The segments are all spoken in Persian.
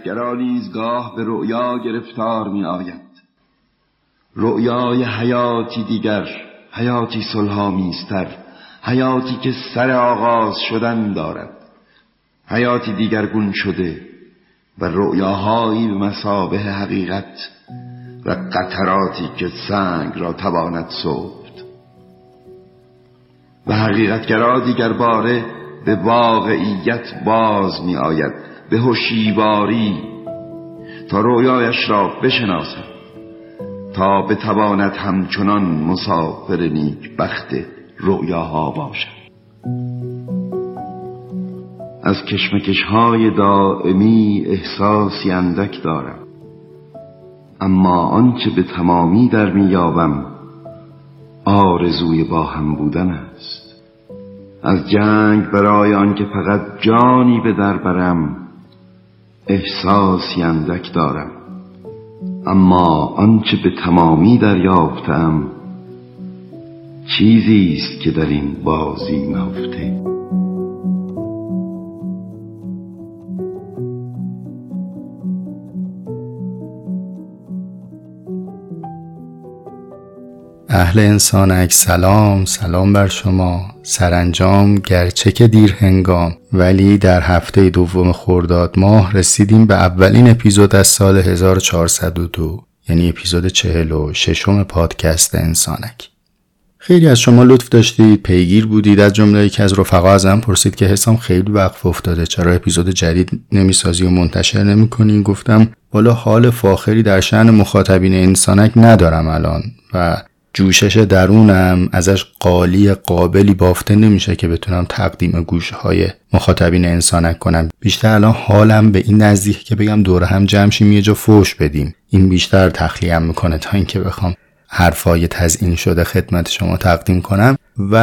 حقیقتگرا نیز گاه به رؤیا گرفتار می آید رؤیای حیاتی دیگر حیاتی صلحآمیزتر حیاتی که سر آغاز شدن دارد. حیاتی دیگرگون شده و رؤیاهایی به مسابه حقیقت و قطراتی که سنگ را تواند صفت و حقیقتگرا دیگر باره به واقعیت باز می آید به هوشیواری تا رویایش را بشناسد تا بتواند همچنان مسافر نیک بخت رؤیاها باشد. از کشمکش های دائمی احساسی اندک دارم اما آنچه به تمامی در میابم آرزوی با هم بودن است. از جنگ برای آنکه فقط جانی به در برم احساسی اندک دارم. اما آنچه به تمامی دریافتم چیزی است که در این بازی نهفته. اهل انسانک سلام سلام بر شما. سرانجام گرچه که دیر هنگام ولی در هفته دوم خرداد ماه رسیدیم به اولین اپیزود از سال 1402 یعنی اپیزود 46 پادکست انسانک. خیلی از شما لطف داشتید پیگیر بودید از جمله یکی از رفقا ازم پرسید که حسام خیلی وقف افتاده چرا اپیزود جدید نمی‌سازی و منتشر نمی‌کنی؟ گفتم والا حال فاخری در شعن مخاطبین انسانک ندارم الان و جوشش درونم ازش قالی قابلی بافته نمیشه که بتونم تقدیم گوش های مخاطبین انسانک کنم بیشتر الان حالم به این نزدیک که بگم دور هم جمع شیم یه جا فوش بدیم. این بیشتر تخلیم می‌کنه تا اینکه بخوام حرفای تزئین شده خدمت شما تقدیم کنم. و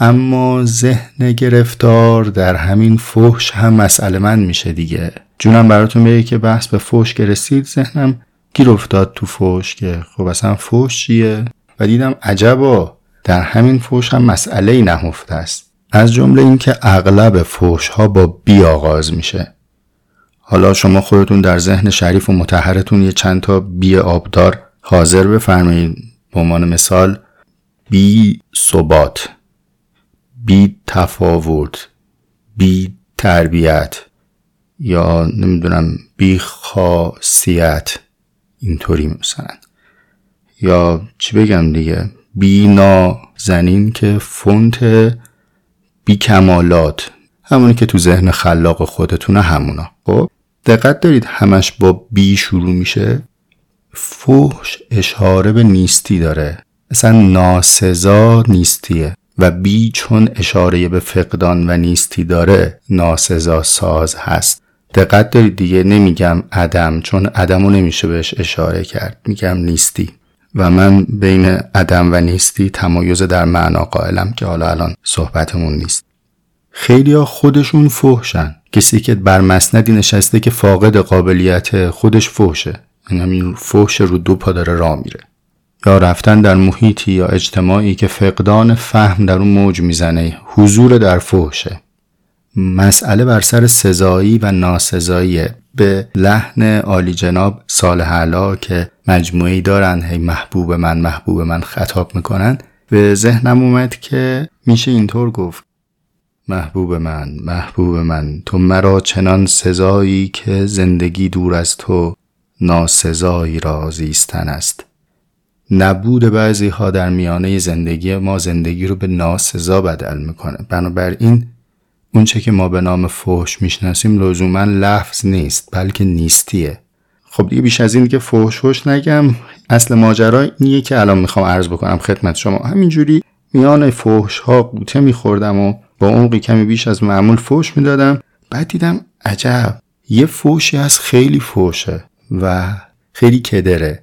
اما ذهن گرفتار در همین فوش هم مسئله من میشه دیگه. جونم براتون بگه که بحث به فوش که رسید ذهنم گیر افتاد تو فوش که خب اصلا فوش چیه؟ و دیدم عجبا در همین فوش هم مسئله ای نهفته است. از جمله اینکه اغلب فوش ها با بی آغاز میشه. حالا شما خودتون در ذهن شریف و متحرتون یه چند تا بی آبدار حاضر بفرمایید. به عنوان مثال بی ثبات بی تفاوت بی تربیت یا نمی‌دونم بی خاصیت. اینطوری مثلا یا چی بگم دیگه؟ بی زنین که فونت بی کمالات همونی که تو ذهن خلاق خودتونه همونا. خب؟ دقت دارید همش با بی شروع میشه؟ فوش اشاره به نیستی داره. اصلا ناسزا نیستیه. و بی چون اشاره به فقدان و نیستی داره ناسزا ساز هست. دقت دارید دیگه؟ نمیگم عدم چون عدمو نمیشه بهش اشاره کرد. میگم نیستی. و من بین عدم و نیستی تمایز در معنا قائلم که حالا الان صحبتمون نیست. خیلی ها خودشون فحشن. کسی که بر مسندی نشسته که فاقد قابلیت خودش فحشه. این همین فحش رو دو پا داره راه میره. یا رفتن در محیطی یا اجتماعی که فقدان فهم در اون موج می‌زنه. حضور در فحشه. مسئله بر سر سزایی و ناسزایی به لحن عالی جناب صالح علا که مجموعی دارن هی محبوب من محبوب من خطاب می‌کنن به ذهنم اومد که میشه اینطور گفت. محبوب من محبوب من تو مرا چنان سزایی که زندگی دور از تو ناسزایی را زیستن است. نبود بعضی ها در میانه زندگی ما زندگی رو به ناسزا بدل می‌کنه. بنابراین اونچه که ما به نام فحش می‌شناسیم لزوما لفظ نیست بلکه نیستیه. خب دیگه بیش از این دیگه فوش نگم اصل ماجرا اینیه که الان می‌خوام عرض بکنم خدمت شما. همینجوری میان فوش ها قوطه میخوردم و با عمقی کمی بیش از معمول فوش می‌دادم بعد دیدم عجب یه فوشی از خیلی فوشه و خیلی کدره.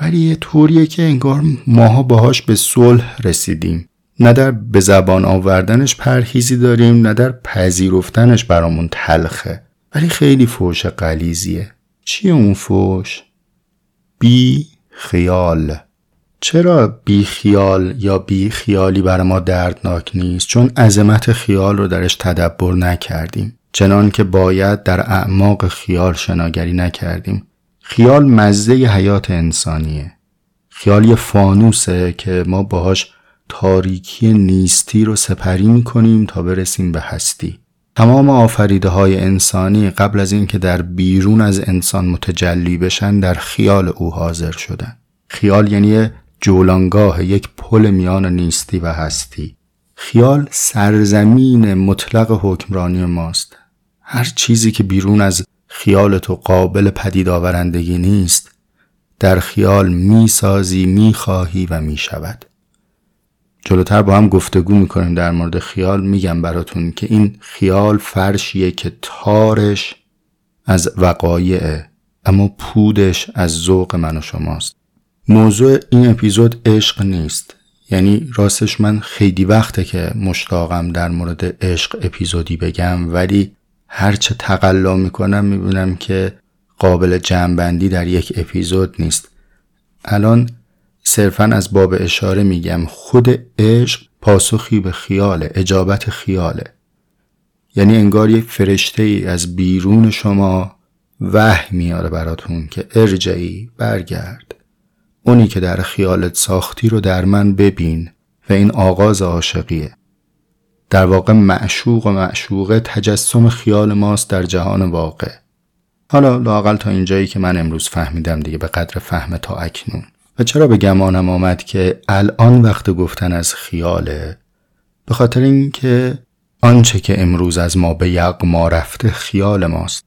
ولی یه طوریه که انگار ماها باهاش به صلح رسیدیم. نه در به زبان آوردنش پرهیزی داریم نه در پذیرفتنش برامون تلخه. ولی خیلی فوش قلیزیه چیه اون فوش؟ بی خیال. چرا بی خیال یا بی خیالی برای ما دردناک نیست؟ چون عظمت خیال رو درش تدبر نکردیم. چنان که باید در اعماق خیال شناگری نکردیم. خیال مزه حیات انسانیه. خیال یه فانوسه که ما باهاش تاریکی نیستی رو سپری می‌کنیم تا برسیم به هستی. تمام آفریده های انسانی قبل از اینکه در بیرون از انسان متجلی بشن در خیال او حاضر شدن. خیال یعنی جولانگاه یک پل میان نیستی و هستی. خیال سرزمین مطلق حکمرانی ماست. هر چیزی که بیرون از خیال تو قابل پدید آورندگی نیست در خیال می‌سازی می‌خواهی و می‌شود. جلوتر با هم گفتگو می‌کنیم در مورد خیال میگم براتون که این خیال فرشیه که تارش از وقایعه اما پودش از ذوق من و شماست. موضوع این اپیزود عشق نیست. یعنی راستش من خیلی وقته که مشتاقم در مورد عشق اپیزودی بگم ولی هرچه تقلا می‌کنم می‌بینم که قابل جمعبندی در یک اپیزود نیست. الان صرفا از باب اشاره میگم خود عشق پاسخی به خیاله اجابت خیاله. یعنی انگار یک فرشته ای از بیرون شما وحی میاره براتون که ارجعی برگرد. اونی که در خیالت ساختی رو در من ببین و این آغاز عاشقیه. در واقع معشوق و معشوقه تجسم خیال ماست در جهان واقع. حالا لاقل تا اینجایی که من امروز فهمیدم دیگه به قدر فهم تا اکنون. و چرا به گمانم آمد که الان وقت گفتن از خیاله؟ به خاطر اینکه آنچه که امروز از ما به یغما رفته خیال ماست.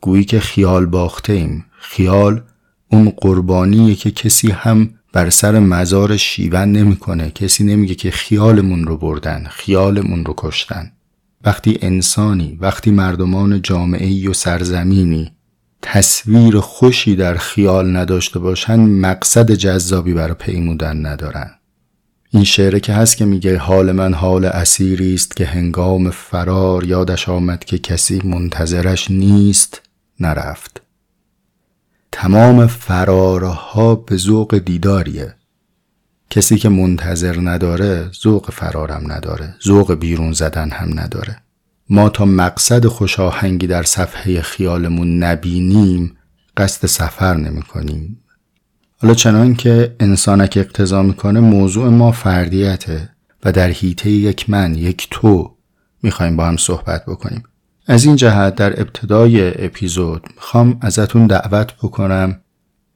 گویی که خیال باخته ایم خیال اون قربانیه که کسی هم بر سر مزار شیون نمی‌کنه. کسی نمیگه که خیالمون رو بردن خیالمون رو کشتن. وقتی انسانی وقتی مردمان جامعه و سرزمینی تصویر خوشی در خیال نداشته باشن مقصد جذابی برای پیمودن ندارن این شعره که هست که میگه حال من حال اسیری است که هنگام فرار یادش آمد که کسی منتظرش نیست نرفت. تمام فرارها به ذوق دیداریه. کسی که منتظر نداره ذوق فرارم نداره ذوق بیرون زدن هم نداره. ما تا مقصد خوشاهنگی در صفحه خیالمون نبینیم قصد سفر نمی کنیم. حالا چنان که انسانک اقتضا می‌کنه موضوع ما فردیته و در حیطه یک من یک تو می‌خوایم با هم صحبت بکنیم. از این جهت در ابتدای اپیزود می‌خوام ازتون دعوت بکنم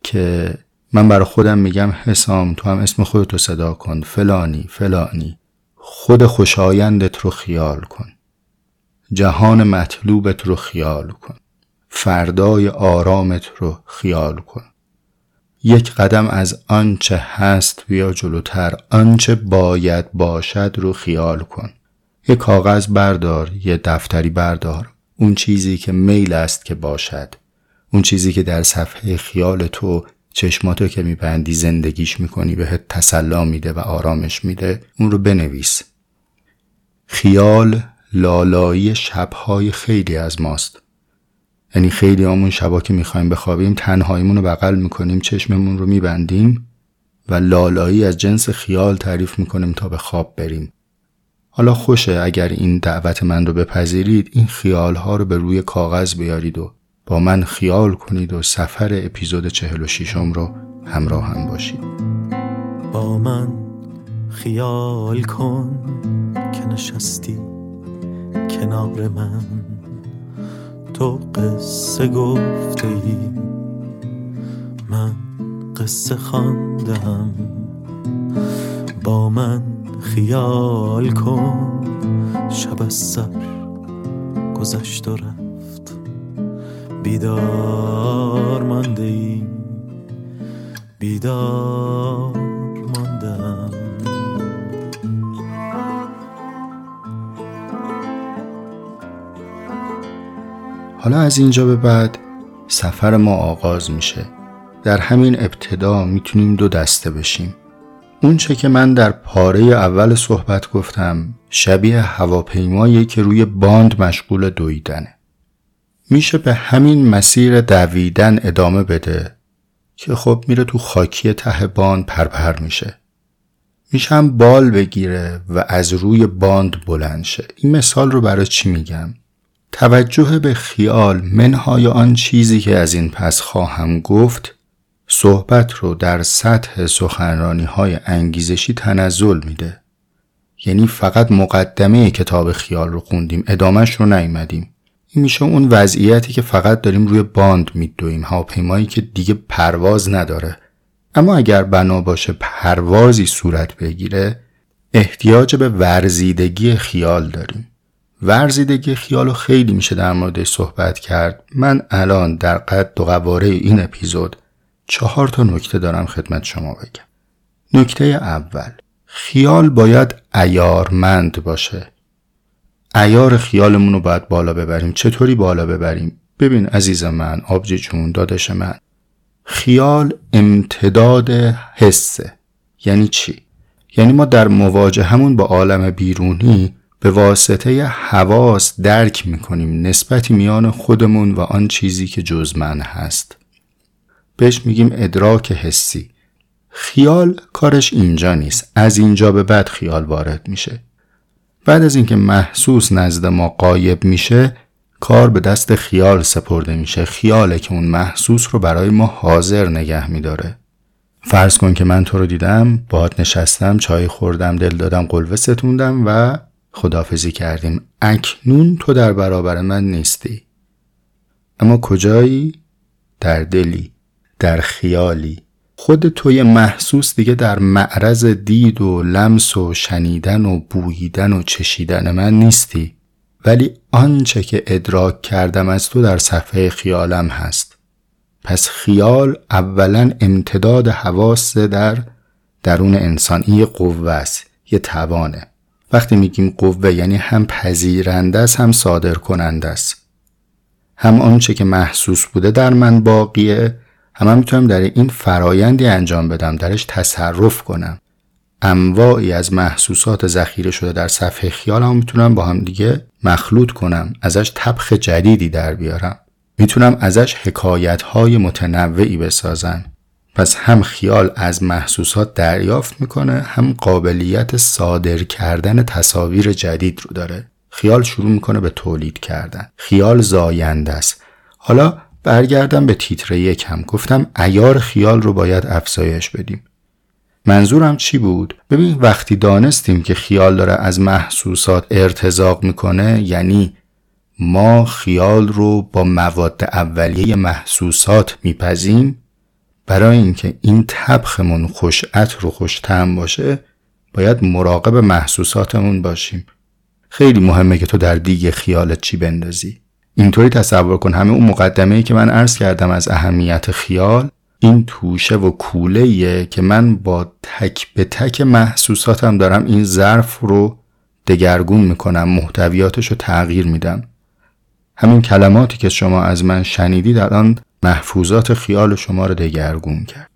که من برای خودم میگم حسام تو هم اسم خودتو صدا کن. فلانی فلانی. خود خوشایندت رو خیال کن. جهان مطلوبت رو خیال کن. فردای آرامت رو خیال کن. یک قدم از آنچه هست بیا جلوتر آنچه باید باشد رو خیال کن. یه کاغذ بردار یه دفتری بردار. اون چیزی که میل است که باشد. اون چیزی که در صفحه خیال تو چشماتو که میبندی زندگیش می‌کنی بهت تسلا میده و آرامش میده اون رو بنویس. خیال لالایی شبهای خیلی از ماست. یعنی خیلی همون شبا که می‌خوایم بخوابیم تنهاییمون رو بغل می‌کنیم چشممون رو میبندیم و لالایی از جنس خیال تعریف می‌کنیم تا به خواب بریم. حالا خوشه اگر این دعوت من رو بپذیرید این خیالها رو به روی کاغذ بیارید و با من خیال کنید و سفر اپیزود چهل و شیشم رو همراه هم باشید. با من خیال کن که نشستی. کنار من. تو قصه گفته ای من قصه خواندم. با من خیال کن شب از سر گذشت و رفت. بیدار مانده ای بیدار حالا از اینجا به بعد سفر ما آغاز میشه. در همین ابتدا می‌تونیم دو دسته بشیم. اونچه که من در پاره اول صحبت گفتم شبیه هواپیمایی که روی باند مشغول دویدنه. میشه به همین مسیر دویدن ادامه بده که خب میره تو خاکی ته باند پرپر میشه. میشه هم بال بگیره و از روی باند بلند شه. این مثال رو برای چی میگم؟ توجه به خیال منهای آن چیزی که از این پس خواهم گفت صحبت رو در سطح سخنرانی های انگیزشی تنزل میده. یعنی فقط مقدمه کتاب خیال رو خوندیم ادامش رو نیمدیم این میشه اون وضعیتی که فقط داریم روی باند میدویم هواپیمایی که دیگه پرواز نداره. اما اگر بنا باشه پروازی صورت بگیره احتیاج به ورزیدگی خیال داریم. ورزیدگی خیال رو خیلی میشه در موردش صحبت کرد. من الان در قد و قواره این اپیزود چهار تا نکته دارم خدمت شما بگم. نکته اول خیال باید ایارمند باشه. ایار خیالمون رو باید بالا ببریم. چطوری بالا ببریم؟ ببین عزیز من آبجی جون دادش من. خیال امتداد حسه. یعنی چی؟ یعنی ما در مواجهمون با عالم بیرونی به واسطه حواس درک می‌کنیم نسبتی میان خودمون و آن چیزی که جز من هست. بهش میگیم ادراک حسی. خیال کارش اینجا نیست. از اینجا به بعد خیال وارد میشه. بعد از اینکه محسوس نزد ما قایب میشه کار به دست خیال سپرده میشه. خیاله که اون محسوس رو برای ما حاضر نگه میداره. فرض کن که من تو رو دیدم باهات نشستم چای خوردم دل دادم قلوه ستوندم و خدافزی کردیم. اکنون تو در برابر من نیستی. اما کجایی؟ در دلی در خیالی. خود توی محسوس دیگه در معرض دید و لمس و شنیدن و بوییدن و چشیدن من نیستی. ولی آنچه که ادراک کردم از تو در صفحه خیالم هست. پس خیال اولا امتداد حواس در درون انسان. یه قوه است یه توانه. وقتی میگیم قوه یعنی هم پذیرنده است هم صادر کننده است. هم آنچه که محسوس بوده در من باقیه هم, هم می‌تونم در این فرایندی انجام بدم درش تصرف کنم. انواعی از محسوسات ذخیره شده در صفحه خیالم می‌تونم با هم دیگه مخلوط کنم ازش طبخ جدیدی در بیارم. می‌تونم ازش حکایت های متنوعی بسازم. پس هم خیال از محسوسات دریافت می‌کنه هم قابلیت صادر کردن تصاویر جدید رو داره. خیال شروع می‌کنه به تولید کردن. خیال زاینده است. حالا برگردم به تیتر یکم گفتم ایار خیال رو باید افزایش بدیم. منظورم چی بود؟ ببین وقتی دانستیم که خیال داره از محسوسات ارتزاق می‌کنه یعنی ما خیال رو با مواد اولیه محسوسات میپذیم برای اینکه این طبخمون و خوش تعم باشه باید مراقب محسوساتمون باشیم. خیلی مهمه که تو در دیگه خیالت چی بندازی. اینطوری تصور کن همه اون مقدمه ای که من عرض کردم از اهمیت خیال این توشه و کوله که من با تک به تک محسوساتم دارم این ظرف رو دگرگون می‌کنم محتویاتش رو تغییر میدم. همین کلماتی که شما از من شنیدید الان محفوظات خیال شما رو دگرگون کرد.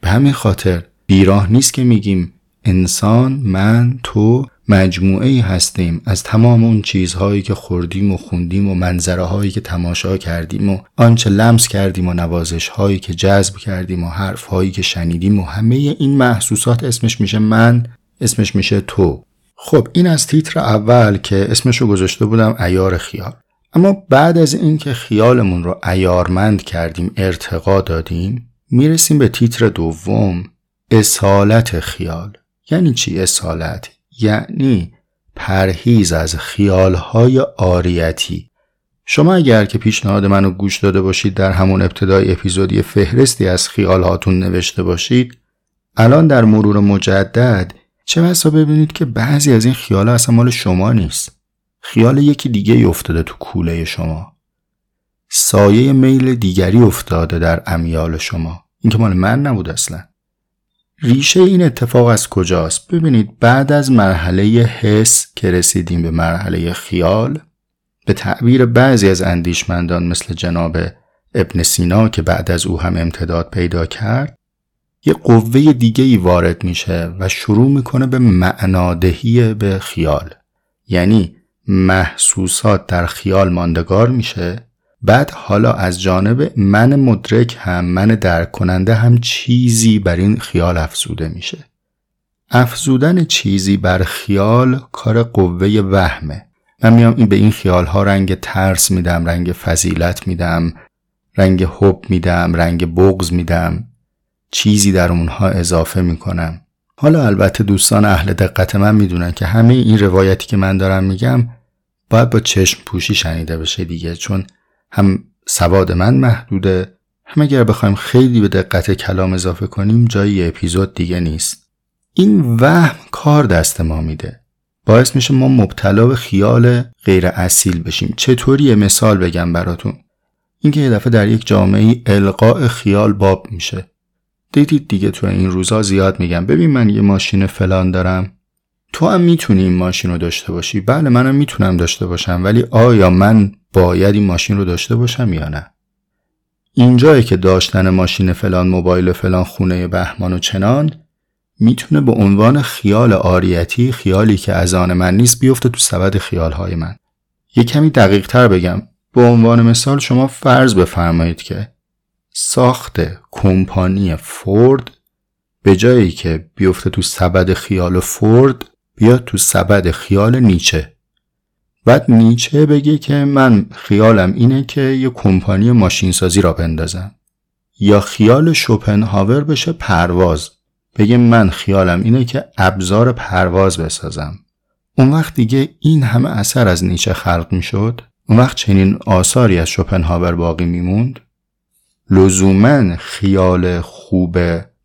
به همین خاطر بیراه نیست که میگیم انسان من تو مجموعه ای هستیم از تمام اون چیزهایی که خوردیم و خوندیم و منظره هایی که تماشا کردیم و آنچه لمس کردیم و نوازش هایی که جذب کردیم و حرف هایی که شنیدیم و همه این محسوسات اسمش میشه من اسمش میشه تو. خب این از تیتر اول که اسمش رو گذاشته بودم ایار خیال. اما بعد از اینکه خیالمون رو ایارمند کردیم ارتقا دادیم می‌رسیم به تیتر دوم اصالت خیال. یعنی چی اصالت؟ یعنی پرهیز از خیالهای آریتی. شما اگر که پیشنهاد منو گوش داده باشید در همون ابتدای اپیزودی فهرستی از خیالهاتون نوشته باشید الان در مرور مجدد چه بسا ببینید که بعضی از این خیال اصلا مال شما نیست. خیال یکی دیگه افتاده تو کوله شما. سایه میل دیگری افتاده در امیال شما. این که مال من نبود اصلا. ریشه این اتفاق از کجاست؟ ببینید بعد از مرحله حس که رسیدیم به مرحله خیال به تعبیر بعضی از اندیشمندان مثل جناب ابن سینا که بعد از او هم امتداد پیدا کرد یه قوه دیگه ای وارد میشه و شروع می‌کنه به معنادهی به خیال. یعنی محسوسات در خیال ماندگار میشه؟ بعد حالا از جانب من مدرک هم من درک کننده هم چیزی بر این خیال افزوده میشه. افزودن چیزی بر خیال کار قوه وهمه. من میام این به این خیال ها رنگ ترس میدم رنگ فضیلت میدم رنگ حب میدم رنگ بغز میدم. چیزی در اونها اضافه می‌کنم. حالا البته دوستان اهل دقت من می‌دونن که همه این روایتی که من دارم میگم باید با چشم پوشی شنیده بشه دیگه چون هم سواد من محدوده هم اگر بخوایم خیلی به دقت کلام اضافه کنیم جای اپیزود دیگه نیست. این وهم کار دست ما میده. باعث میشه ما مبتلا به خیال غیر اصیل بشیم. چطوری مثال بگم براتون. اینکه یه دفعه در یک جامعه القاء خیال باب میشه. دیدید دیگه تو این روزا زیاد میگم. ببین من یه ماشین فلان دارم. تو هم می‌تونی این ماشین رو داشته باشی؟ بله منم می‌تونم داشته باشم. ولی آیا من باید این ماشین رو داشته باشم یا نه؟ اینجایی که داشتن ماشین فلان موبایل فلان خونه بهمان و چنان می‌تونه به عنوان خیال آریتی خیالی که از آن من نیست بیفته تو سبد خیالهای من. یه کمی دقیق تر بگم. به عنوان مثال شما فرض بفرمایید که ساخت کمپانی فورد به جایی که بیفته تو سبد خیال فورد بیاد تو سبد خیال نیچه. بعد نیچه بگه که من خیالم اینه که یه کمپانی ماشینسازی را بندازم. یا خیال شوپنهاور بشه پرواز. بگه من خیالم اینه که ابزار پرواز بسازم. اون وقت دیگه این همه اثر از نیچه خلق می شد اون وقت چنین آثاری از شوپنهاور باقی میموند. لزوما خیال خوب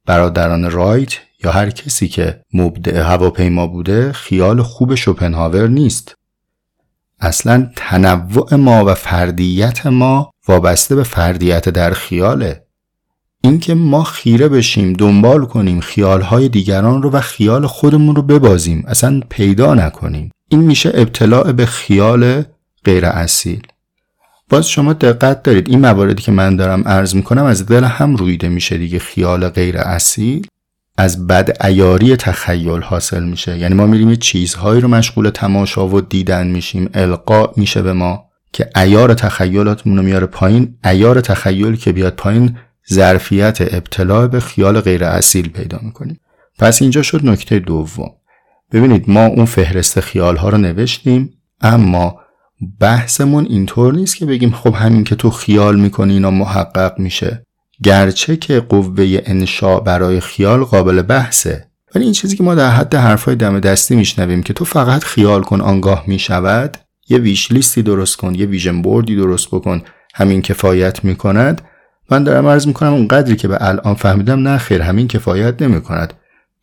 برادران رایت یا هر کسی که مبدع هواپیما بوده خیال خوب شوپنهاور نیست. اصلا تنوع ما و فردیت ما وابسته به فردیت در خیاله. اینکه ما خیره بشیم دنبال کنیم خیالهای دیگران رو و خیال خودمون رو ببازیم اصلا پیدا نکنیم. این میشه ابتلاع به خیال غیر اصیل. باز شما دقت دارید. این مواردی که من دارم عرض می‌کنم از دل هم رویده میشه دیگه. خیال غیر اصیل از بد ایاری تخیل حاصل میشه. یعنی ما میریم چیزهایی رو مشغول تماشا و دیدن میشیم. القا میشه به ما که ایار تخیلاتمون رو میاره پایین. ایار تخیل که بیاد پایین ظرفیت ابتلاع به خیال غیر اصیل پیدا می‌کنیم پس اینجا شد نکته دوم. ببینید ما اون فهرست خیال ها رو نوشتیم اما بحثمون اینطور نیست که بگیم خب همین که تو خیال می‌کنی اینا محقق میشه. گرچه که قوه انشاء برای خیال قابل بحثه. ولی این چیزی که ما در حد حرفای دم دستی میشنویم که تو فقط خیال کن آنگاه می‌شود یه ویش لیستی درست کن یه ویژن بوردی درست بکن همین کفایت می‌کند. من دارم عرض می‌کنم اون قدری که به الان فهمیدم نه خیر همین کفایت نمی‌کند.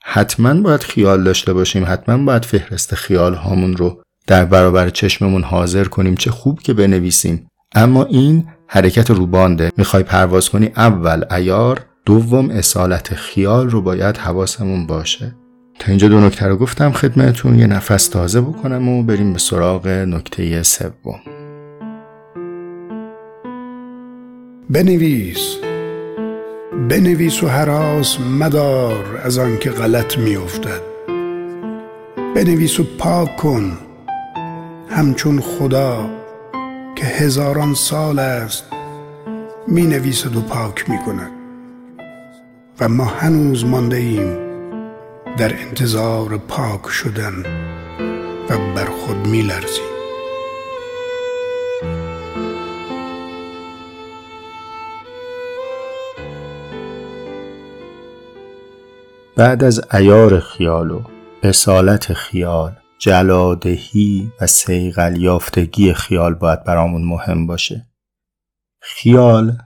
حتما باید خیال داشته باشیم حتما باید فهرست خیال هامون رو در برابر چشممون حاضر کنیم چه خوب که بنویسیم. اما این حرکت روبانده می‌خوای پرواز کنی اول ایار دوم اصالت خیال رو باید حواسمون باشه. تا اینجا دو نکته رو گفتم خدمتون. یه نفس تازه بکنم و بریم به سراغ نکته سوم. بنویس. بنویس و حراس مدار از آنکه غلط میافتد. بنویس و پاک کن. همچون خدا که هزاران سال است می نویسد و پاک می کند و ما هنوز مانده ایم در انتظار پاک شدن و بر خود می لرزیم بعد از ایار خیال و اصالت خیال جلادهی و سیغل یافتگی خیال باید برامون مهم باشه. خیال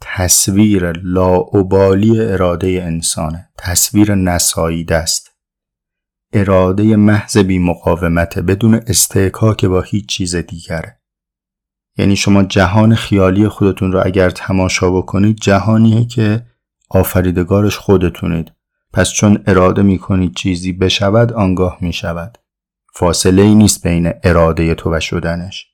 تصویر لاعبالی اراده انسانه تصویر نساییده است. اراده محض بی مقاومت بدون استحکاک با هیچ چیز دیگره. یعنی شما جهان خیالی خودتون رو اگر تماشا بکنید جهانیه که آفریدگارش خودتونید. پس چون اراده می‌کنید چیزی بشود آنگاه می‌شود. فاصله ای نیست بین اراده تو و شدنش.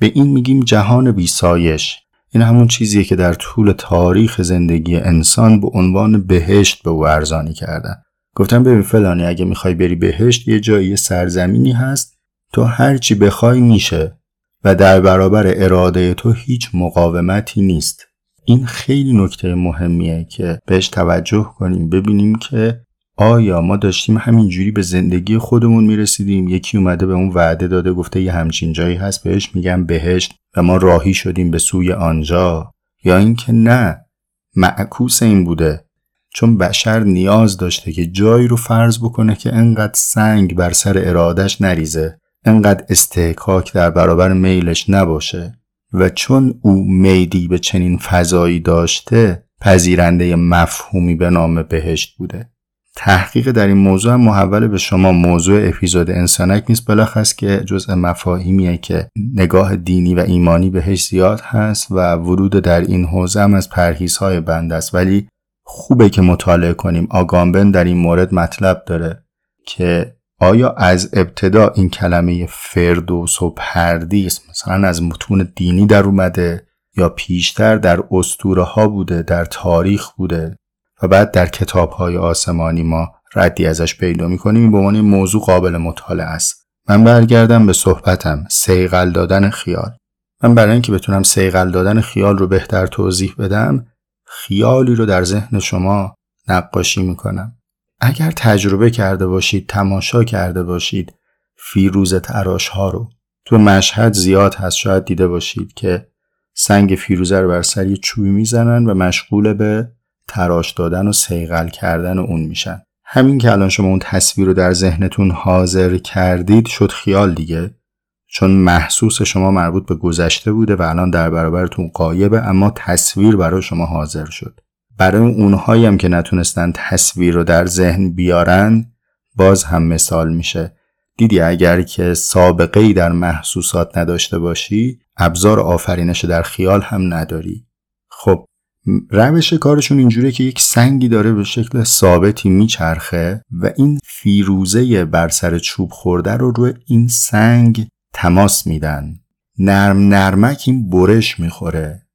به این میگیم جهان بیسایش این همون چیزیه که در طول تاریخ زندگی انسان به عنوان بهشت به او ارزانی کردن. گفتم ببین فلانی اگه می‌خوای بری بهشت یه جایی سرزمینی هست. تو هرچی بخوای میشه. و در برابر اراده تو هیچ مقاومتی نیست. این خیلی نکته مهمیه که بهش توجه کنیم. ببینیم که آیا ما داشتیم همینجوری به زندگی خودمون می‌رسیدیم؟ یکی اومده به اون وعده داده گفته یه همچین جایی هست بهش میگم بهشت و ما راهی شدیم به سوی آنجا. یا اینکه نه معکوس این بوده. چون بشر نیاز داشته که جایی رو فرض بکنه که انقدر سنگ بر سر ارادش نریزه انقدر استحکاک در برابر میلش نباشه. و چون او میدی به چنین فضایی داشته پذیرنده مفهومی به نام بهشت بوده. تحقیق در این موضوع هم محول به شما موضوع اپیزود انسانک نیست. بلخص که جزء مفاهیمیه که نگاه دینی و ایمانی بهش زیاد هست و ورود در این حوزه هم از پرهیزهای بند است. ولی خوبه که مطالعه کنیم. آگامبن در این مورد مطلب داره که آیا از ابتدا این کلمه فردوس و پردیس مثلا از متون دینی در اومده یا پیشتر در استوره ها بوده در تاریخ بوده؟ و بعد در کتاب های آسمانی ما ردی ازش پیدا می‌کنیم به عنوان موضوع قابل مطالعه است. من برگردم به صحبتم سیغل دادن خیال. من برای اینکه بتونم سیغل دادن خیال رو بهتر توضیح بدم خیالی رو در ذهن شما نقاشی می‌کنم. اگر تجربه کرده باشید تماشا کرده باشید فیروز تراش ها رو. تو مشهد زیاد هست شاید دیده باشید که سنگ فیروزه رو بر سر چوبی می‌زنن و مشغول به تراش دادن و سیغل کردن اون میشن. همین که الان شما اون تصویر رو در ذهنتون حاضر کردید شد خیال دیگه. چون محسوس شما مربوط به گذشته بوده و الان در برابرتون قایبه اما تصویر برای شما حاضر شد. برای اونهایی هم که نتونستن تصویر رو در ذهن بیارن باز هم مثال میشه. دیدی اگر که سابقه ای در محسوسات نداشته باشی ابزار آفرینش در خیال هم نداری. خب روش کارشون اینجوره که یک سنگی داره به شکل ثابتی میچرخه و این فیروزه بر سر چوب خورده رو روی این سنگ تماس میدن. نرم نرمک این برش می‌خوره.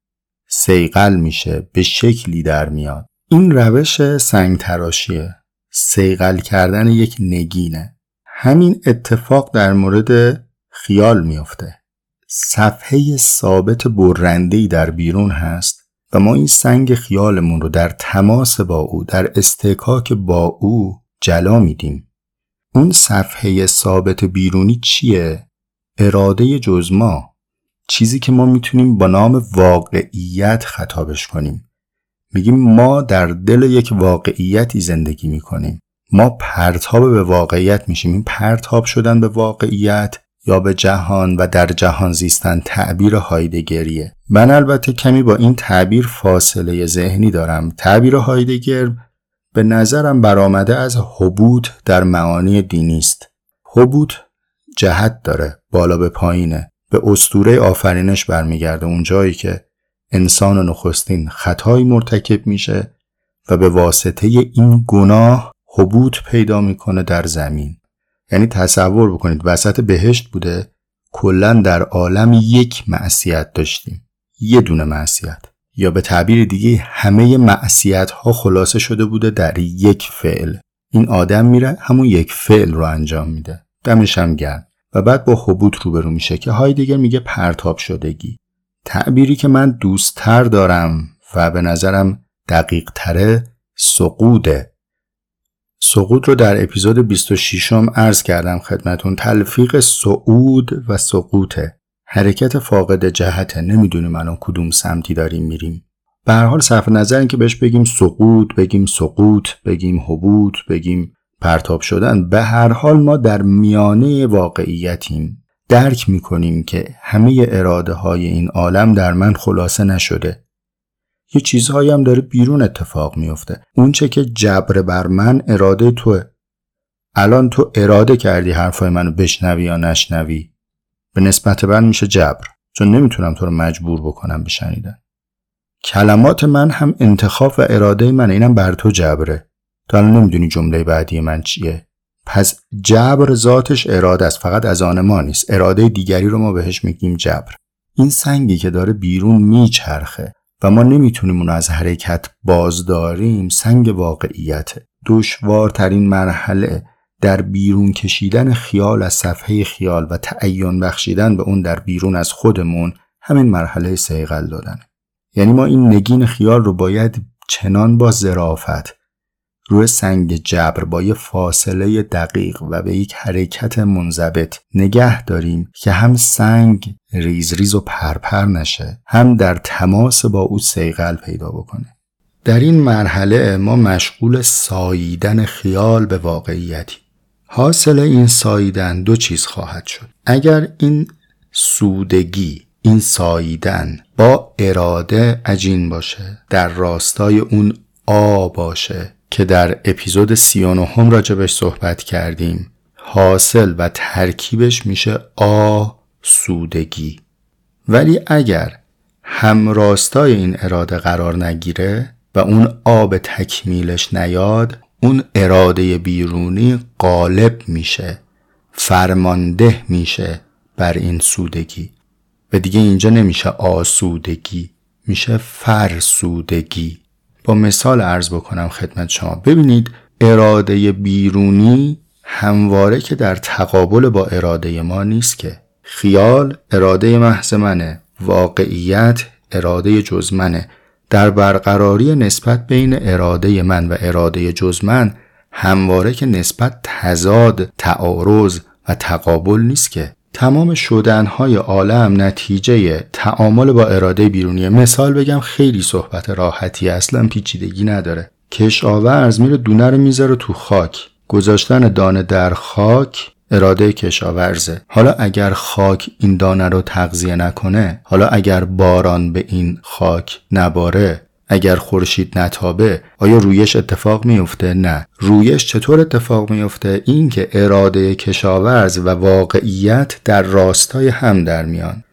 سیقل میشه به شکلی در میاد. این روش سنگ تراشیه سیقل کردن یک نگینه. همین اتفاق در مورد خیال میافته. صفحه ثابت برندهی در بیرون هست. و ما این سنگ خیالمون رو در تماس با او در استحکاک با او جلا میدیم. اون صفحه ثابت بیرونی چیه؟ اراده جز ما. چیزی که ما می‌تونیم با نام واقعیت خطابش کنیم. میگیم ما در دل یک واقعیتی زندگی می‌کنیم. ما پرتاب به واقعیت میشیم. این پرتاب شدن به واقعیت یا به جهان و در جهان زیستن تعبیر هایدگریه. من البته کمی با این تعبیر فاصله ذهنی دارم. تعبیر هایدگر به نظرم برآمده از حبوط در معانی دینی است. حبوط جهت داره بالا به پایینه. به استوره آفرینش برمیگرده اون جایی که انسان نخستین خطایی مرتکب میشه و به واسطه این گناه حبوط پیدا می‌کنه در زمین. یعنی تصور بکنید وسط بهشت بوده کلا در عالم یک معصیت داشتیم. یه دونه معصیت. یا به تعبیر دیگه همه معصیت ها خلاصه شده بوده در یک فعل. این آدم میره همون یک فعل رو انجام میده. دمش هم گرم. و بعد با حبوط روبرو میشه که های دیگه میگه پرتاب شدگی. تعبیری که من دوستتر دارم و به نظرم دقیق تره سقوده سقوط رو در اپیزود 26 م عرض کردم خدمتون. تلفیق سعود و سقوطه. حرکت فاقد جهته نمی‌دونیم الان کدوم سمتی داریم میریم. به هر حال صرف نظر که بهش بگیم سقوط بگیم سقوط بگیم حبوط بگیم پرتاب شدن. به هر حال ما در میانه واقعیتیم. درک می‌کنیم که همه اراده های این عالم در من خلاصه نشده. یه چیزهایی هم داره بیرون اتفاق میفته. اونچه که جبر بر من اراده توه. الان تو اراده کردی حرفای منو بشنوی یا نشنوی؟ به نسبت من میشه جبر. چون نمی‌تونم تو رو مجبور بکنم به کلمات من هم انتخاب و اراده من اینم بر تو جبره. تو الان نمی‌دونی جمله بعدی من چیه. پس جبر ذاتش اراده است. فقط از آن ما نیست. اراده دیگری رو ما بهش میگیم جبر. این سنگی که داره بیرون میچرخه. و ما نمی‌تونیم اون از حرکت بازداریم. سنگ واقعیته دشوارترین مرحله در بیرون کشیدن خیال از صفحه خیال و تعین بخشیدن به اون در بیرون از خودمون همین مرحله سیقل دادنه یعنی ما این نگین خیال رو باید چنان با زرافت روی سنگ جبر با یه فاصله دقیق و به یک حرکت منضبط نگه داریم که هم سنگ ریز ریز و پرپر نشه هم در تماس با او سیقل پیدا بکنه. در این مرحله ما مشغول ساییدن خیال به واقعیتی حاصل این ساییدن دو چیز خواهد شد. اگر این سودگی این ساییدن با اراده عجین باشه در راستای اون آ باشه که در اپیزود 39 هم راجبش صحبت کردیم. حاصل و ترکیبش میشه آ سودگی ولی اگر هم راستای این اراده قرار نگیره و اون آب تکمیلش نیاد اون اراده بیرونی غالب میشه. فرمانده میشه بر این سودگی. و دیگه اینجا نمیشه آسودگی میشه فرسودگی. مثال عرض بکنم خدمت شما. ببینید اراده بیرونی همواره که در تقابل با اراده ما نیست که. خیال اراده محض منه واقعیت اراده جز منه. در برقراری نسبت بین اراده من و اراده جز من همواره که نسبت تضاد تعارض و تقابل نیست که. تمام شدنهای عالم نتیجه تعامل با اراده بیرونی. مثال بگم خیلی صحبت راحتی اصلا پیچیدگی نداره. کشاورز میره دونه رو می‌ذاره تو خاک. گذاشتن دانه در خاک اراده کشاورزه. حالا اگر خاک این دانه رو تغذیه نکنه حالا اگر باران به این خاک نباره اگر خورشید نتابه آیا رویش اتفاق میفته نه. رویش چطور اتفاق میفته این که اراده کشاورز و واقعیت در راستای هم در میان.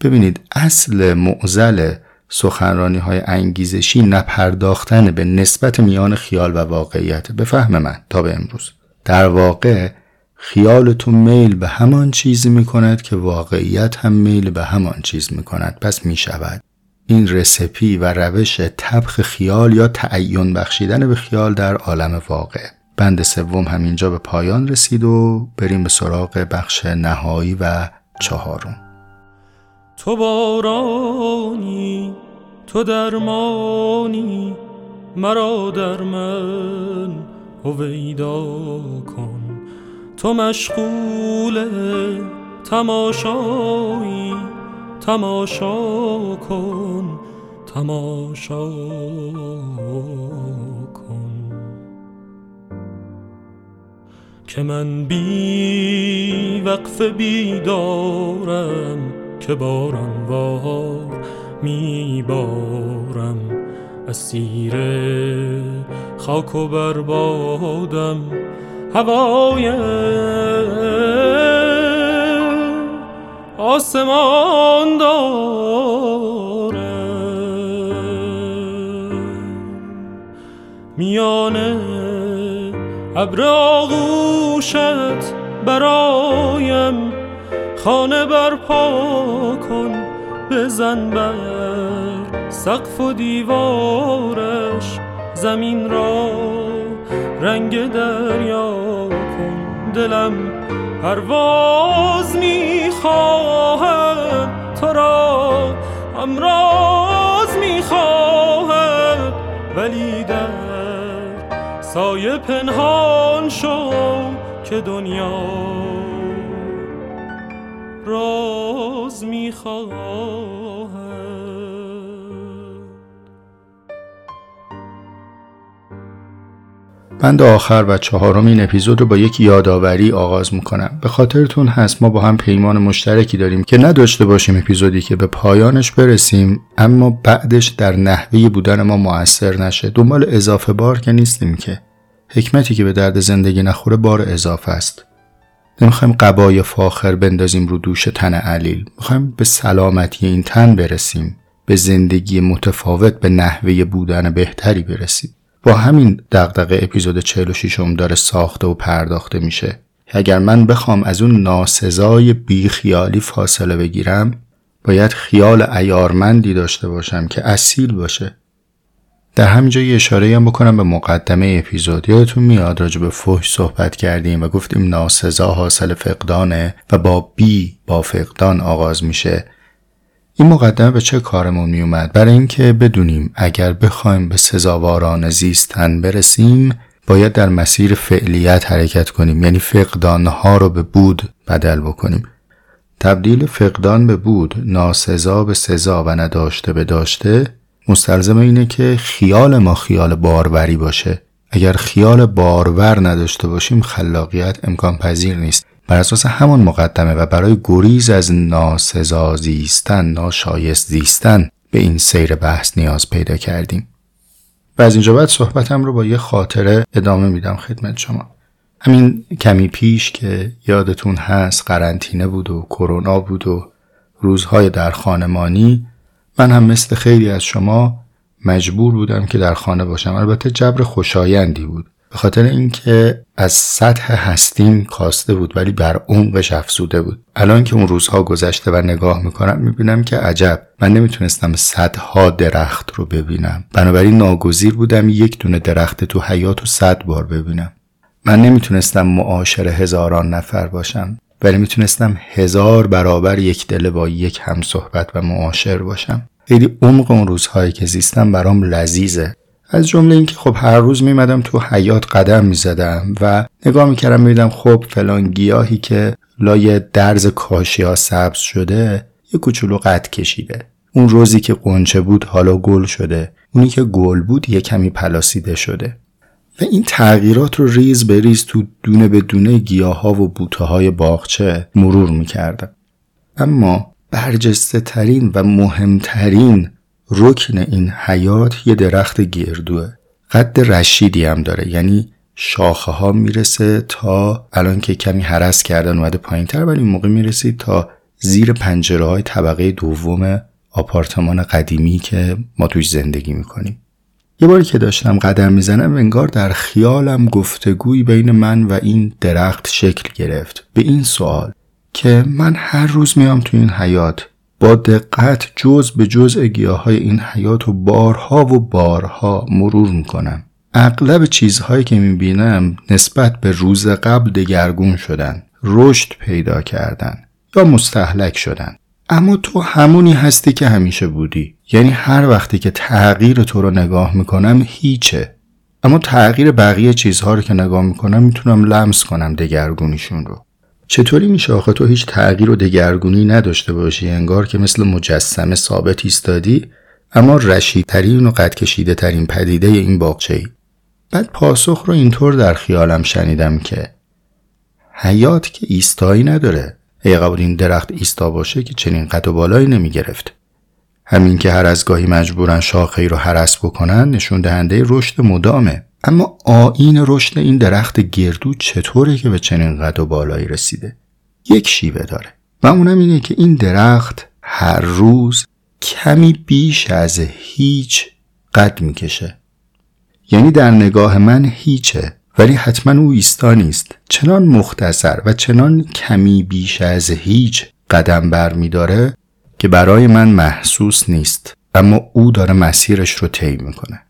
ببینید اصل معزل سخنرانی های انگیزشی نپرداختن به نسبت میان خیال و واقعیت. به فهم من تا به امروز. در واقع خیالتون میل به همان چیزی می کند که واقعیت هم میل به همان چیز می کند پس می شود این رسپی و روش تبخ خیال یا تعین بخشیدن به خیال در عالم واقع. بند سوم همینجا به پایان رسید و بریم به سراغ بخش نهایی و چهارم. تو بارانی تو درمانی مرا در من هویدا کن. تو مشغول تماشایی تماشا کن تماشا کن. که من بی وقف بیدارم که باران وار می بارم اسیر خاک و بربادم هوای آسمان داره. میانه ابر آغوشت برایم. خانه برپا کن بزن بر سقف و دیوارش. زمین را رنگ دریا کن دلم پرواز می‌خواهد تو را امراض می‌خواهد ولی در سایه پنهان شو که دنیا راز می‌خواهد بند آخر و چهارم این اپیزود رو با یک یادآوری آغاز می‌کنم. به خاطرتون هست ما با هم پیمان مشترکی داریم که نداشته باشیم اپیزودی که به پایانش برسیم اما بعدش در نحوه بودن ما موثر نشه. دنبال اضافه بار که نیستیم که. حکمتی که به درد زندگی نخوره بار اضافه است. نمی‌خوایم قبای فاخر بندازیم رو دوش تن علیل. می‌خوایم به سلامتی این تن برسیم. به زندگی متفاوت به نحوه بودن بهتری برسیم. با همین دغدغه اپیزود 46 م داره ساخته و پرداخته میشه. اگر من بخوام از اون ناسزای بیخیالی فاصله بگیرم باید خیال ایارمندی داشته باشم که اصیل باشه. در همینجا یه اشاره هم بکنم به مقدمه اپیزود. یادتون میاد راجع به فحش صحبت کردیم و گفتیم ناسزا حاصل فقدانه و با بی با فقدان آغاز میشه. این مقدمه به چه کارمون میومد برای اینکه بدونیم اگر بخوایم به سزاواران زیستن برسیم باید در مسیر فعلیت حرکت کنیم. یعنی فقدانها رو به بود بدل بکنیم. تبدیل فقدان به بود ناسزا به سزا و نداشته به داشته مستلزم اینه که خیال ما خیال باروری باشه. اگر خیال بارور نداشته باشیم خلاقیت امکان پذیر نیست. بر اساس همون مقدمه و برای گریز از ناسزا زیستن ناشایست زیستن به این سیر بحث نیاز پیدا کردیم. و از اینجا بعد صحبتم رو با یه خاطره ادامه میدم خدمت شما. همین کمی پیش که یادتون هست قرنطینه بود و کرونا بود و روزهای در خانمانی من هم مثل خیلی از شما مجبور بودم که در خانه باشم. البته جبر خوشایندی بود. به خاطر اینکه از سطح هستیم کاسته بود ولی بر عمقش افزوده بود. الان که اون روزها گذشته و نگاه می‌کنم می‌بینم که عجب. من نمی‌تونستم صدها درخت رو ببینم. بنابراین ناگزیر بودم یک دونه درخت تو حیات و صد بار ببینم. من نمی‌تونستم معاشر هزاران نفر باشم ولی می‌تونستم هزار برابر یک دل با یک هم صحبت و معاشر باشم. خیلی عمق اون روزهایی که زیستم برام لذیذه. از جمله اینکه خب هر روز میمدم تو حیات قدم می‌زدم و نگاه می‌کردم میدم خب فلان گیاهی که لای درز کاشی سبز شده یه کوچولو قد کشیده. اون روزی که قنچه بود حالا گل شده. اونی که گل بود یه کمی پلاسیده شده. و این تغییرات رو ریز به ریز تو دونه به دونه گیاه ها و بوته های باغچه مرور می‌کردم. اما برجسته ترین و مهمترین رکن این حیات یه درخت گردوه. قد رشیدی هم داره. یعنی شاخه ها می‌رسه تا الان که کمی حرس کردن اومده پایین تر ولی این موقع می‌رسید تا زیر پنجره های طبقه دوم آپارتمان قدیمی که ما توش زندگی می‌کنیم. یه باری که داشتم قدم می‌زنم انگار در خیالم گفتگوی بین من و این درخت شکل گرفت. به این سوال که من هر روز میام تو این حیات با دقت جز به جز گیاه های این حیات و بارها و بارها مرور می‌کنم. اغلب چیزهایی که می‌بینم نسبت به روز قبل دگرگون شدن رشد پیدا کردن یا مستحلک شدن. اما تو همونی هستی که همیشه بودی. یعنی هر وقتی که تغییر تو رو نگاه می‌کنم هیچه. اما تغییر بقیه چیزها رو که نگاه می‌کنم می‌تونم لمس کنم دگرگونیشون رو. چطوری میشه آخه تو هیچ تغییر و دگرگونی نداشته باشی انگار که مثل مجسمه ثابت ایستادی اما رشیدترین و قد کشیده ترین پدیده این باغچه ای بعد پاسخ رو اینطور در خیالم شنیدم که حیات که ایستایی نداره. ای قبول این درخت ایستا باشه که چنین قد و بالایی نمی گرفت. همین که هر از گاهی مجبورن شاخه رو حرس بکنن نشون دهنده رشد مدامه. اما آین رشد این درخت گردو چطوره که به چنین قد و بالایی رسیده؟ یک شیوه داره و اونم اینه که این درخت هر روز کمی بیش از هیچ قد می‌کشه. یعنی در نگاه من هیچه ولی حتما او ایستا نیست. چنان مختصر و چنان کمی بیش از هیچ قدم بر می داره که برای من محسوس نیست. اما او داره مسیرش رو طی می‌کنه.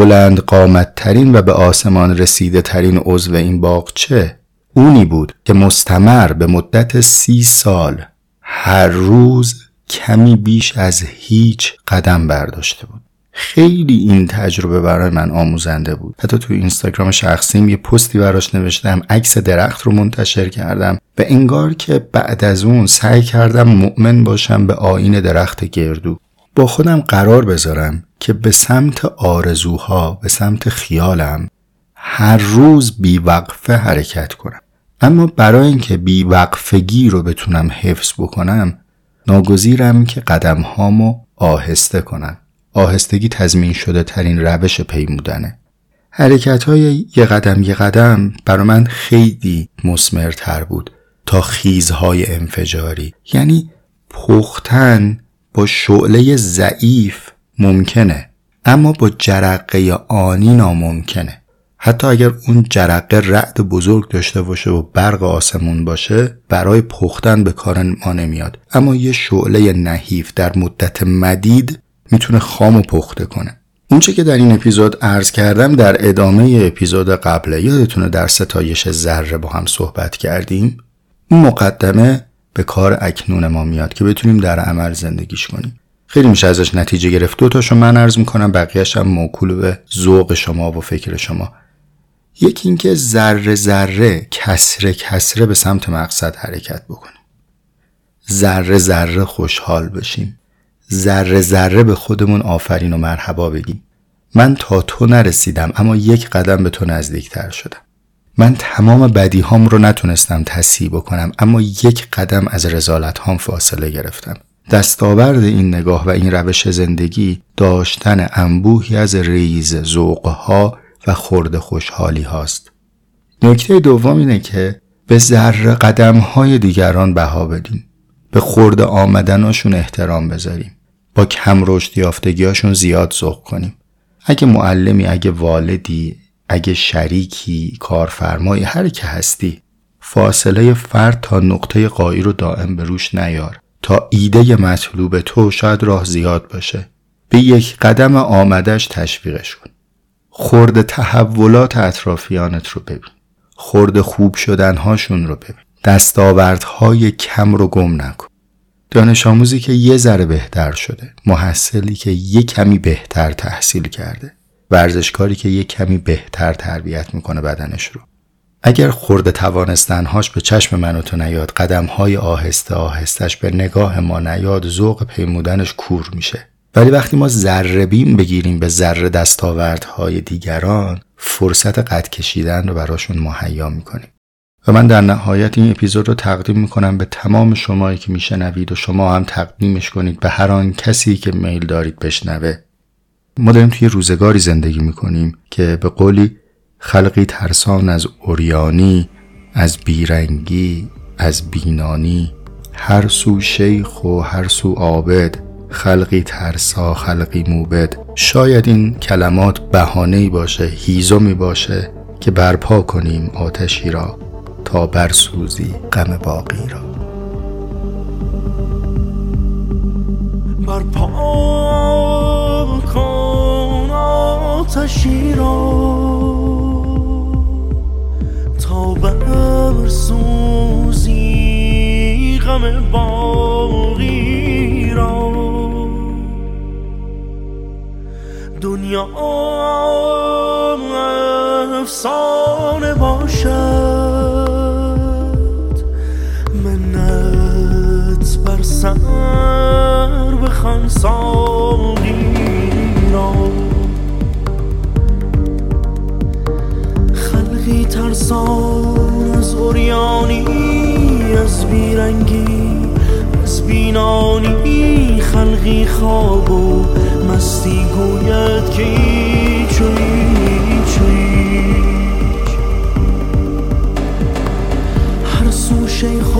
بلند قامت ترین و به آسمان رسیده ترین عضو این باغچه اونی بود که مستمر به مدت سی سال هر روز کمی بیش از هیچ قدم برداشته بود. خیلی این تجربه برای من آموزنده بود. حتی تو اینستاگرام شخصیم یه پستی براش نوشتم عکس درخت رو منتشر کردم. و انگار که بعد از اون سعی کردم مؤمن باشم به آین درخت گردو. خودم قرار بذارم که به سمت آرزوها به سمت خیالم هر روز بیوقفه حرکت کنم. اما برای اینکه بیوقفگی رو بتونم حفظ بکنم ناگزیرم که قدم هامو آهسته کنم. آهستگی تضمین شده ترین روش پیمودنه. حرکت های یه قدم یه قدم برای من خیلی مسمرتر بود. تا خیزهای انفجاری. یعنی پختن با شعله ضعیف ممکنه اما با جرقه آنی ناممکنه. حتی اگر اون جرقه رعد بزرگ داشته باشه و برق آسمون باشه برای پختن به کار ما نمیاد. اما یه شعله نحیف در مدت مدید می‌تونه خام و پخته کنه. اونچه که در این اپیزود عرض کردم در ادامه اپیزود قبله یادتونه در ستایش ذره با هم صحبت کردیم؟ مقدمه به کار اکنون ما میاد که بتونیم در عمل زندگیش کنیم. خیلی میشه ازش نتیجه گرفت. دو تاشو من عرض می‌کنم بقیهش هم موکول به ذوق شما و فکر شما. یکی اینکه ذره ذره کسره کسره به سمت مقصد حرکت بکنیم. ذره ذره خوشحال بشیم. ذره ذره به خودمون آفرین و مرحبا بگیم. من تا تو نرسیدم اما یک قدم به تو نزدیکتر شدم. من تمام بدی هام رو نتونستم تصحیح بکنم اما یک قدم از رزالت هام فاصله گرفتم. دستاورد این نگاه و این روش زندگی داشتن انبوهی از ریز ذوقها و خورد خوشحالی هاست. نکته دوم اینه که به ذره قدم های دیگران بها بدیم به خورد آمدناشون احترام بذاریم. با کم رشد یافتگیاشون زیاد ذوق کنیم. اگه معلمی اگه والدی اگه شریکی کارفرمایی هر که هستی فاصله فرد تا نقطه قایی رو دائم به روش نیار. تا ایده مطلوب تو شاید راه زیاد باشه. به یک قدم آمدش تشویقش کن. خورد تحولات اطرافیانت رو ببین. خورد خوب شدنهاشون رو ببین. دستاوردهای کم رو گم نکن. دانش آموزی که یه ذره بهتر شده محصلی که یه کمی بهتر تحصیل کرده. ورزشکاری که یه کمی بهتر تربیت می‌کنه بدنش رو. اگر خورده توانستنهاش به چشم من و تو نیاد قدمهای آهسته آهستش به نگاه ما نیاد ذوق پیمودنش کور میشه. ولی وقتی ما ذره بیم بگیریم به ذره دستاوردهای دیگران فرصت قد کشیدن رو براشون مهیا می‌کنیم. و من در نهایت این اپیزود رو تقدیم می‌کنم به تمام شمایی که میشنوید و شما هم تقدیمش کنید به هر آن کسی که میل دارید بشنوه. ما داریم توی روزگاری زندگی می‌کنیم که به قولی خلقی ترسان از اوریانی از بیرنگی از بینانی. هر سو شیخ و هر سو عابد خلقی ترسا خلقی موبد. شاید این کلمات بهانه‌ای باشه هیزمی باشه که برپا کنیم آتشی را تا برسوزی غم باقی را. برپا آتشی را تا برسوزی غم باقی را. دنیا افسانه باشد. سر بخوان ساقی را. ترسان از اوریانی از بیرنگی از بینانی خلقی خواب و مستی گوید که ایچ هر سو شیخ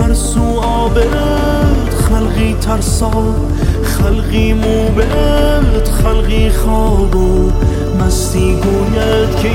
هر سو عابد خلقی ترسا خلقی موبد خلقی خواب و مستی گوید که